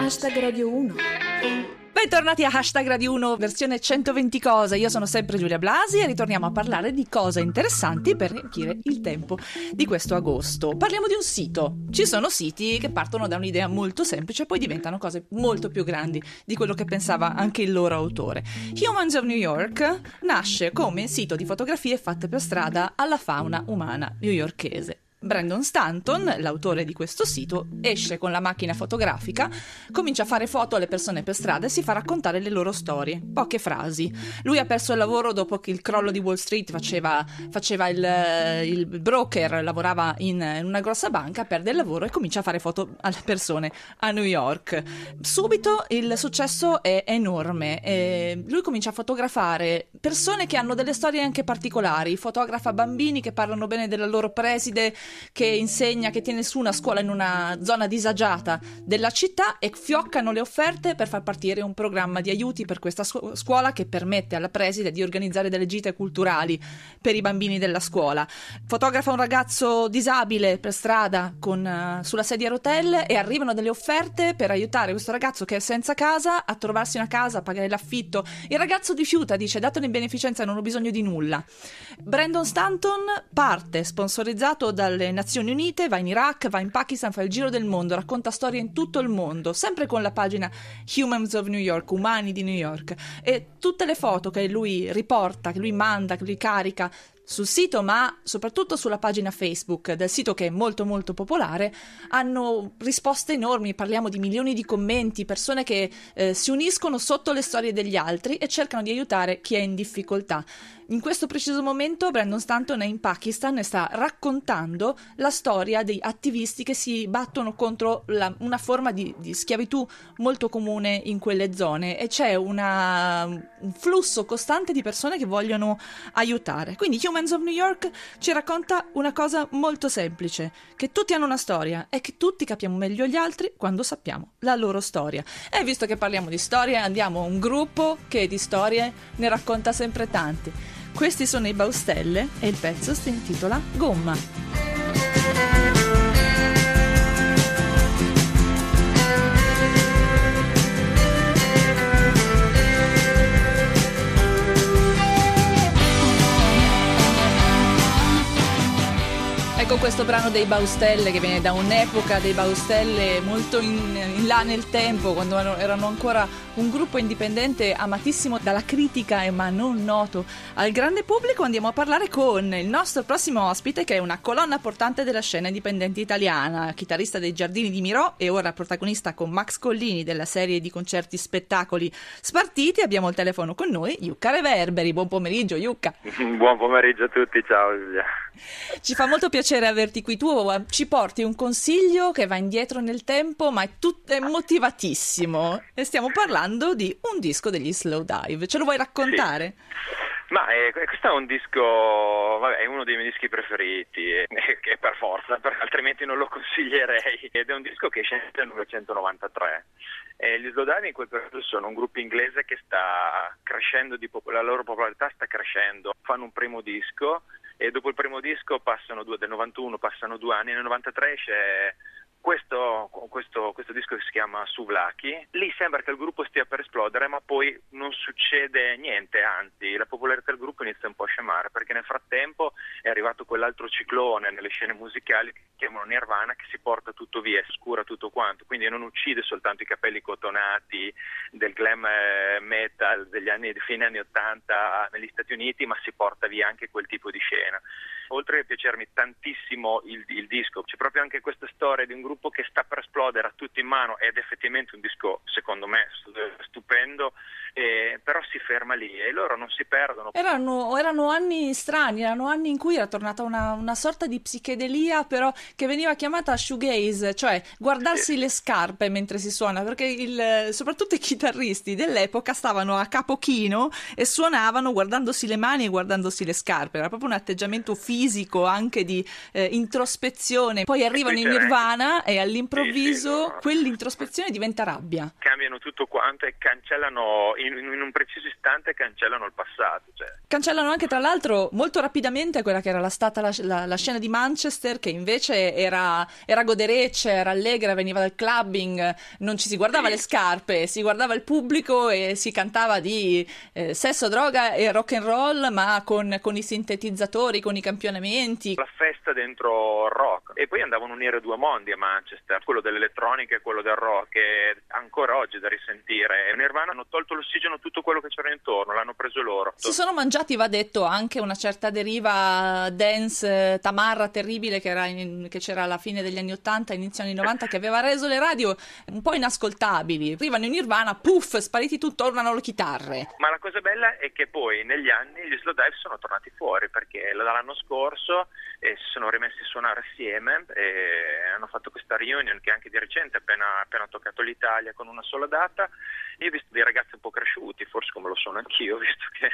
Hashtag Radio 1 Bentornati a Hashtag Radio 1 versione 120 cose, io sono sempre Giulia Blasi e ritorniamo a parlare di cose interessanti per riempire il tempo di questo agosto. Parliamo di un sito, ci sono siti che partono da un'idea molto semplice e poi diventano cose molto più grandi di quello che pensava anche il loro autore. Humans of New York nasce come sito di fotografie fatte per strada alla fauna umana newyorkese. Brandon Stanton, l'autore di questo sito, esce con la macchina fotografica, comincia a fare foto alle persone per strada e si fa raccontare le loro storie. Poche frasi. Lui ha perso il lavoro dopo che il crollo di Wall Street faceva, faceva il, il, broker, lavorava in, una grossa banca, perde il lavoro e comincia a fare foto alle persone a New York. Subito il successo è enorme. E lui comincia a fotografare persone che hanno delle storie anche particolari, fotografa bambini che parlano bene della loro preside che insegna, che tiene su una scuola in una zona disagiata della città e fioccano le offerte per far partire un programma di aiuti per questa scu- scuola che permette alla preside di organizzare delle gite culturali per i bambini della scuola. Fotografa un ragazzo disabile per strada con, uh, sulla sedia a rotelle e arrivano delle offerte per aiutare questo ragazzo che è senza casa a trovarsi una casa, a pagare l'affitto. Il ragazzo rifiuta, dice datemi in beneficenza, non ho bisogno di nulla. Brandon Stanton parte sponsorizzato dalle le Nazioni Unite, va in Iraq, va in Pakistan, fa il giro del mondo, racconta storie in tutto il mondo, sempre con la pagina Humans of New York, Umani di New York. E tutte le foto che lui riporta, che lui manda, che lui carica sul sito, ma soprattutto sulla pagina Facebook del sito che è molto molto popolare, hanno risposte enormi, parliamo di milioni di commenti, persone che eh, si uniscono sotto le storie degli altri e cercano di aiutare chi è in difficoltà. In questo preciso momento Brandon Stanton è in Pakistan e sta raccontando la storia dei attivisti che si battono contro la, una forma di, di, schiavitù molto comune in quelle zone e c'è una, un flusso costante di persone che vogliono aiutare. Quindi Humans of New York ci racconta una cosa molto semplice, che tutti hanno una storia e che tutti capiamo meglio gli altri quando sappiamo la loro storia. E visto che parliamo di storie, andiamo a un gruppo che di storie ne racconta sempre tanti. Questi sono i Baustelle e il pezzo si intitola Gomma. Ecco questo brano dei Baustelle che viene da un'epoca dei Baustelle molto in, in là nel tempo, quando erano ancora un gruppo indipendente amatissimo dalla critica ma non noto al grande pubblico. Andiamo a parlare con il nostro prossimo ospite che è una colonna portante della scena indipendente italiana, chitarrista dei Giardini di Mirò e ora protagonista con Max Collini della serie di concerti spettacoli spartiti. Abbiamo il telefono con noi, Yucca Reverberi. Buon pomeriggio Yucca. Buon pomeriggio a tutti, ciao Giulia. Ci fa molto piacere averti qui. Tu eh, ci porti un consiglio che va indietro nel tempo, ma è, tut- è motivatissimo. E stiamo parlando di un disco degli Slow Dive. Ce lo vuoi raccontare? Sì. Ma eh, questo è un disco, vabbè, è uno dei miei dischi preferiti, eh, che per forza, per, altrimenti non lo consiglierei. Ed è un disco che esce nel 1993. Eh, gli Slowdive in quel periodo sono un gruppo inglese che sta crescendo, di, la loro popolarità sta crescendo. Fanno un primo disco e dopo il primo disco passano due, del 91 passano due anni, nel 93 esce questo, questo, questo, disco si chiama Suvlaki, lì sembra che il gruppo stia per esplodere, ma poi non succede niente, anzi la popolarità del gruppo inizia un po' a scemare, perché nel frattempo è arrivato quell'altro ciclone nelle scene musicali che chiamano Nirvana, che si porta tutto via, scura tutto quanto, quindi non uccide soltanto i capelli cotonati del glam eh, metal degli anni, fine anni 80 negli Stati Uniti, ma si porta via anche quel tipo di scena oltre a piacermi tantissimo il, il, disco, c'è proprio anche questa storia di un gruppo che sta per esplodere a tutto in mano ed effettivamente un disco secondo me lì e loro non si perdono. Erano, erano anni strani, erano anni in cui era tornata una, una, sorta di psichedelia, però che veniva chiamata shoegaze, cioè guardarsi sì. le scarpe mentre si suona, perché il, soprattutto i chitarristi dell'epoca stavano a capo chino e suonavano guardandosi le mani e guardandosi le scarpe, era proprio un atteggiamento fisico anche di eh, introspezione. Poi arrivano in Nirvana e all'improvviso sì, sì, no. quell'introspezione diventa rabbia. Cambiano tutto quanto e cancellano in, in un preciso istante cancellano il passato. Cioè. Cancellano anche tra l'altro molto rapidamente quella che era la stata la, la, la scena di Manchester che invece era, era godereccia, era allegra, veniva dal clubbing, non ci si guardava Sì. le scarpe, si guardava il pubblico e si cantava di eh, sesso, droga e rock and roll ma con, con i sintetizzatori, con i campionamenti. La festa dentro rock e poi andavano a unire due mondi a Manchester, quello dell'elettronica e quello del rock e ancora oggi è da risentire. E Nirvana hanno tolto l'ossigeno tutto quello che c'era intorno, l'hanno preso loro. Si sono mangiati, va detto, anche una certa deriva dance eh, tamarra terribile che, era in- che c'era alla fine degli anni 80, inizio anni 90, che aveva reso le radio un po' inascoltabili. Arrivano in Nirvana, puff, spariti tutto, tornano le chitarre. Ma la cosa bella è che poi negli anni gli slow dive sono tornati fuori perché dall'anno scorso eh, si sono rimessi a suonare assieme e hanno fatto questa reunion che anche di recente appena, appena toccato l'Italia con una sola data. Io ho visto dei ragazzi un po' cresciuti, forse come lo sono anch'io, ho visto che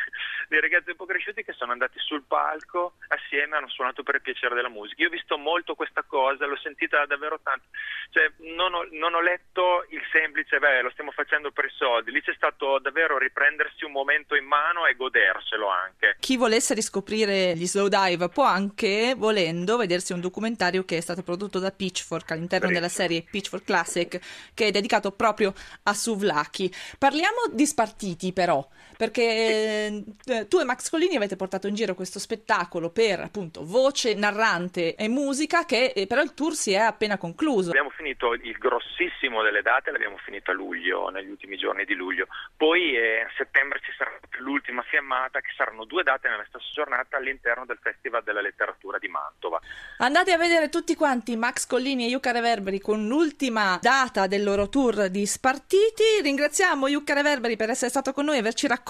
dei ragazzi un po' cresciuti che sono andati sul palco assieme, hanno suonato per il piacere della musica. Io ho visto molto questa cosa, l'ho sentita davvero tanto. Cioè, non ho, non ho letto il semplice, beh, lo stiamo facendo per i soldi. Lì c'è stato davvero riprendersi un momento in mano e goderselo anche. Chi volesse riscoprire gli slow dive può anche, volendo, vedersi un documentario che è stato prodotto da Pitchfork all'interno Bellissimo. della serie Pitchfork Classic, che è dedicato proprio a Suvlaki. Parliamo di spartiti, però, perché eh, tu e Max Collini avete portato in giro questo spettacolo per appunto voce, narrante e musica, che eh, però il tour si è appena concluso. Abbiamo finito il grossissimo delle date, l'abbiamo finito a luglio, negli ultimi giorni di luglio. Poi eh, a settembre ci sarà l'ultima fiammata, che saranno due date nella stessa giornata all'interno del Festival della Letteratura di Mantova. Andate a vedere tutti quanti Max Collini e Yucca Reverberi con l'ultima data del loro tour di Spartiti. Ringraziamo Yucca Reverberi per essere stato con noi e averci raccontato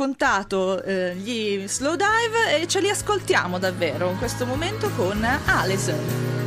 eh, gli slow dive e ce li ascoltiamo davvero in questo momento con Alison.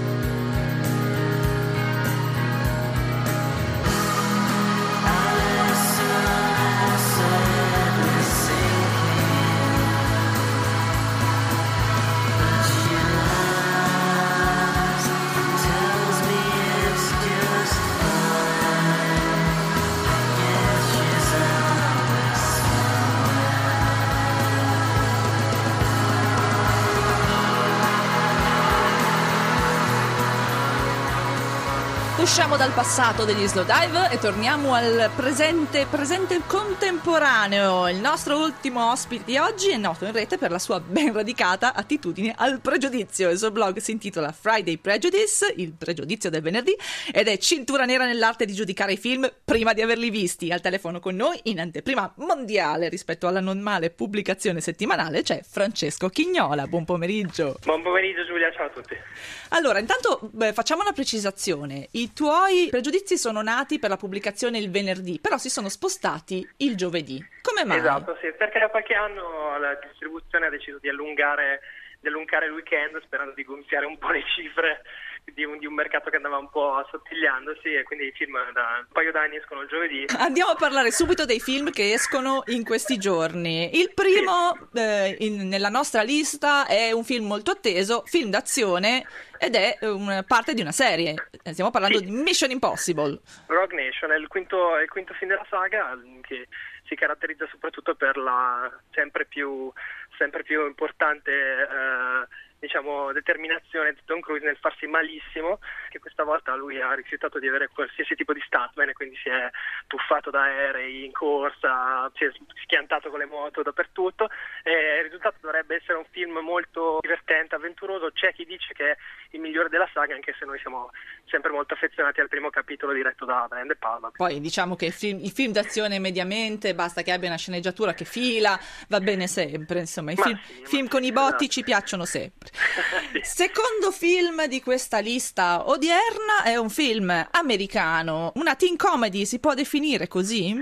Usciamo dal passato degli slow dive e torniamo al presente, presente contemporaneo. Il nostro ultimo ospite di oggi è noto in rete per la sua ben radicata attitudine al pregiudizio. Il suo blog si intitola Friday Prejudice, il pregiudizio del venerdì, ed è cintura nera nell'arte di giudicare i film prima di averli visti. Al telefono con noi, in anteprima mondiale rispetto alla normale pubblicazione settimanale, c'è Francesco Chignola. Buon pomeriggio. Buon pomeriggio Giulia, ciao a tutti. Allora, intanto beh, facciamo una precisazione. I tuoi pregiudizi sono nati per la pubblicazione il venerdì, però si sono spostati il giovedì. Come mai? Esatto, sì, perché da qualche anno la distribuzione ha deciso di allungare, di allungare il weekend sperando di gonfiare un po' le cifre di un, di un mercato che andava un po' assottigliandosi e quindi i film da un paio d'anni escono il giovedì. Andiamo a parlare subito dei film che escono in questi giorni. Il primo eh, in- nella nostra lista è un film molto atteso, film d'azione ed è un- parte di una serie. Eh, Stiamo parlando Sì. di Mission Impossible. Rogue Nation è il quinto, è il quinto film della saga che si caratterizza soprattutto per la sempre più, sempre più importante eh, diciamo, determinazione di Tom Cruise nel farsi malissimo, che questa volta lui ha rifiutato di avere qualsiasi tipo di stuntman quindi si è tuffato da aerei in corsa, si è schiantato con le moto dappertutto. E il risultato dovrebbe essere un film molto divertente, avventuroso. C'è chi dice che è il migliore della saga, anche se noi siamo sempre molto affezionati al primo capitolo diretto da Brian De Palma. Poi diciamo che il film, il film d'azione mediamente basta che abbia una sceneggiatura che fila, va bene sempre. Insomma, i Ma film, sì, film sì, con i botti esatto. ci piacciono sempre. Sì. Secondo film di questa lista odierna è un film americano, una teen comedy, si può definire così?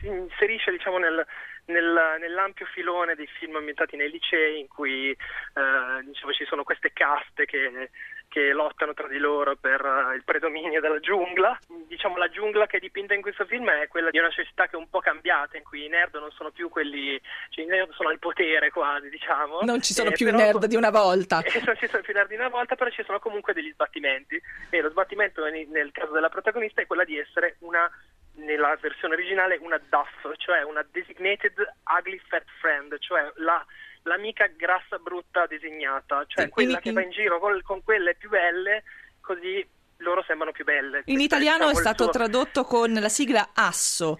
si inserisce diciamo nel, nel- nell'ampio filone dei film ambientati nei licei in cui eh, diciamo, ci sono queste caste che, che lottano tra di loro per eh, il predominio della giungla. Diciamo la giungla che è dipinta in questo film è quella di una società che è un po' cambiata, in cui i nerd non sono più quelli, cioè i nerd sono al potere quasi, diciamo. Non ci sono Eh, più i nerd di una volta. e non ci sono più nerd di una volta, però ci sono comunque degli sbattimenti. E lo sbattimento nel caso della protagonista è quella di essere una nella versione originale una DUF, cioè una Designated Ugly Fat Friend, cioè la, l'amica grassa brutta designata, cioè In- quella in- che va in giro col- con quelle più belle, così loro sembrano più belle. In italiano è diciamo, il stato suo- tradotto con la sigla ASSO.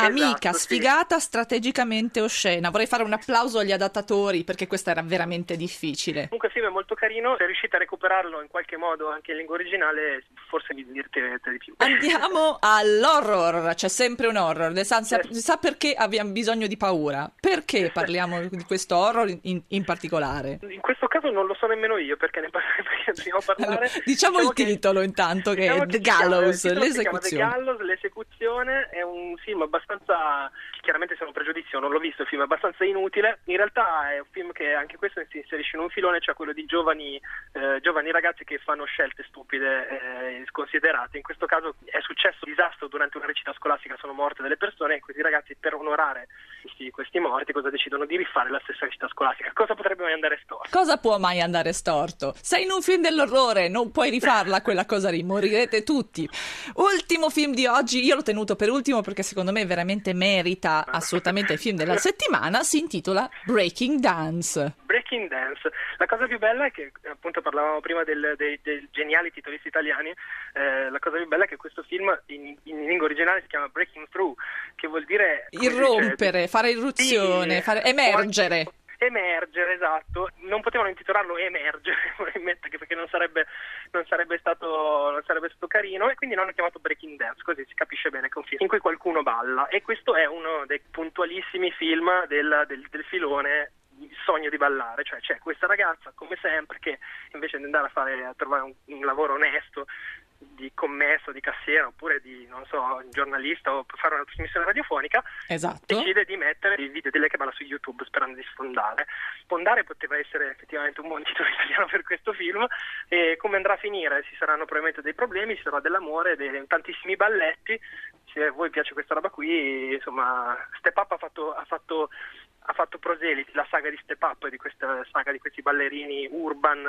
Amica, Esatto, sì. sfigata, strategicamente oscena. Vorrei fare un applauso agli adattatori perché questa era veramente difficile. Comunque il film è molto carino, se riuscite a recuperarlo in qualche modo anche in lingua originale, forse vi divertirete di più. Andiamo all'horror, c'è sempre un horror. Le sa, sa- sa perché abbiamo bisogno di paura? Perché parliamo di questo horror in, in particolare? In questo caso non lo so nemmeno io perché ne par- perché dobbiamo parlare. Allora, diciamo il che- titolo intanto che diciamo è The Gallows, chiama l'esecuzione. The Gallows, l'esecuzione è un film abbastanza chiaramente sono pregiudizio, non l'ho visto il film, è abbastanza inutile. In realtà è un film che anche questo si inserisce in un filone, cioè quello di giovani, eh, giovani ragazzi che fanno scelte stupide e sconsiderate. In questo caso è successo un disastro durante una recita scolastica, sono morte delle persone e questi ragazzi per onorare questi, questi morti cosa decidono di rifare la stessa recita scolastica. Cosa potrebbe mai andare storto? Cosa può mai andare storto? Sei in un film dell'orrore, non puoi rifarla quella cosa lì, morirete tutti. Ultimo film di oggi, io l'ho tenuto per ultimo perché secondo me veramente merita assolutamente il film della settimana, si intitola Breaking Dance. Breaking Dance. La cosa più bella è che, appunto, parlavamo prima del- dei, dei geniali titolisti italiani. eh, la cosa più bella è che questo film in, in lingua originale si chiama Breaking Through, che vuol dire si dice, Irrompere, fare irruzione, Sì, fare- emergere. Emergere, esatto. Non potevano intitolarlo Emergere, probabilmente, perché non sarebbe, non sarebbe stato, non sarebbe stato carino, e quindi l'hanno chiamato Breaking Dance, così si capisce bene che è un film in cui qualcuno balla. E questo è uno dei puntualissimi film del, del, del filone il sogno di ballare, cioè c'è questa ragazza come sempre che invece di andare a fare a trovare un, un lavoro onesto di commesso, di cassiera oppure di non so, giornalista o per fare una trasmissione radiofonica Esatto. decide di mettere i video di lei che balla su YouTube sperando di sfondare. Sfondare poteva essere effettivamente un buon titolo italiano per questo film e come andrà a finire? Ci saranno probabilmente dei problemi, ci sarà dell'amore, dei, tantissimi balletti. Se a voi piace questa roba qui, insomma, Step Up ha fatto, ha fatto ha fatto proseliti la saga di Step Up, di questa saga di questi ballerini urban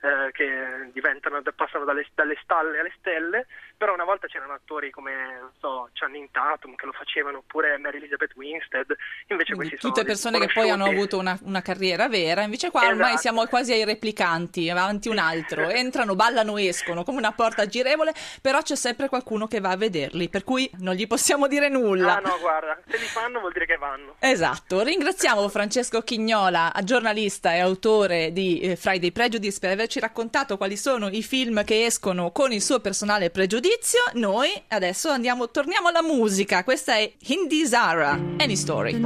eh, che diventano, passano dalle, dalle stalle alle stelle, però una volta c'erano attori come, non so, Channing Tatum che lo facevano, oppure Mary Elizabeth Winstead, invece Quindi questi tutte persone che poi hanno avuto una, una carriera vera, invece qua ormai Esatto. siamo quasi ai replicanti, avanti un altro, entrano, ballano, escono come una porta girevole, però c'è sempre qualcuno che va a vederli, per cui non gli possiamo dire nulla. Ah no, guarda, se li fanno vuol dire che vanno. Esatto, ringraziamo Francesco Chignola, giornalista e autore di eh, Friday Prejudice, per averci raccontato quali sono i film che escono con il suo personale pregiudizio. Noi adesso andiamo, torniamo alla musica. Questa è Hindi Zara, Any Story.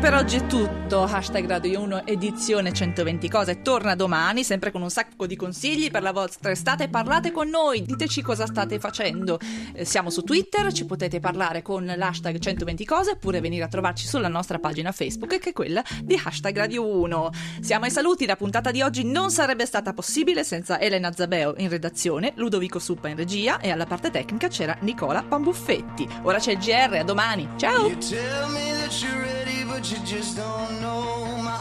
Per oggi è tutto. Hashtag Radio 1 edizione 120 cose. Torna domani, sempre con un sacco di consigli per la vostra estate. Parlate con noi, diteci cosa state facendo. Eh, siamo su Twitter, ci potete parlare con l'hashtag 120 cose oppure venire a trovarci sulla nostra pagina Facebook che è quella di hashtag Radio 1. Siamo ai saluti, la puntata di oggi non sarebbe stata possibile senza Elena Zabeo in redazione, Ludovico Suppa in regia e alla parte tecnica c'era Nicola Pambuffetti. Ora c'è il GR, a domani. Ciao! But you just don't know. My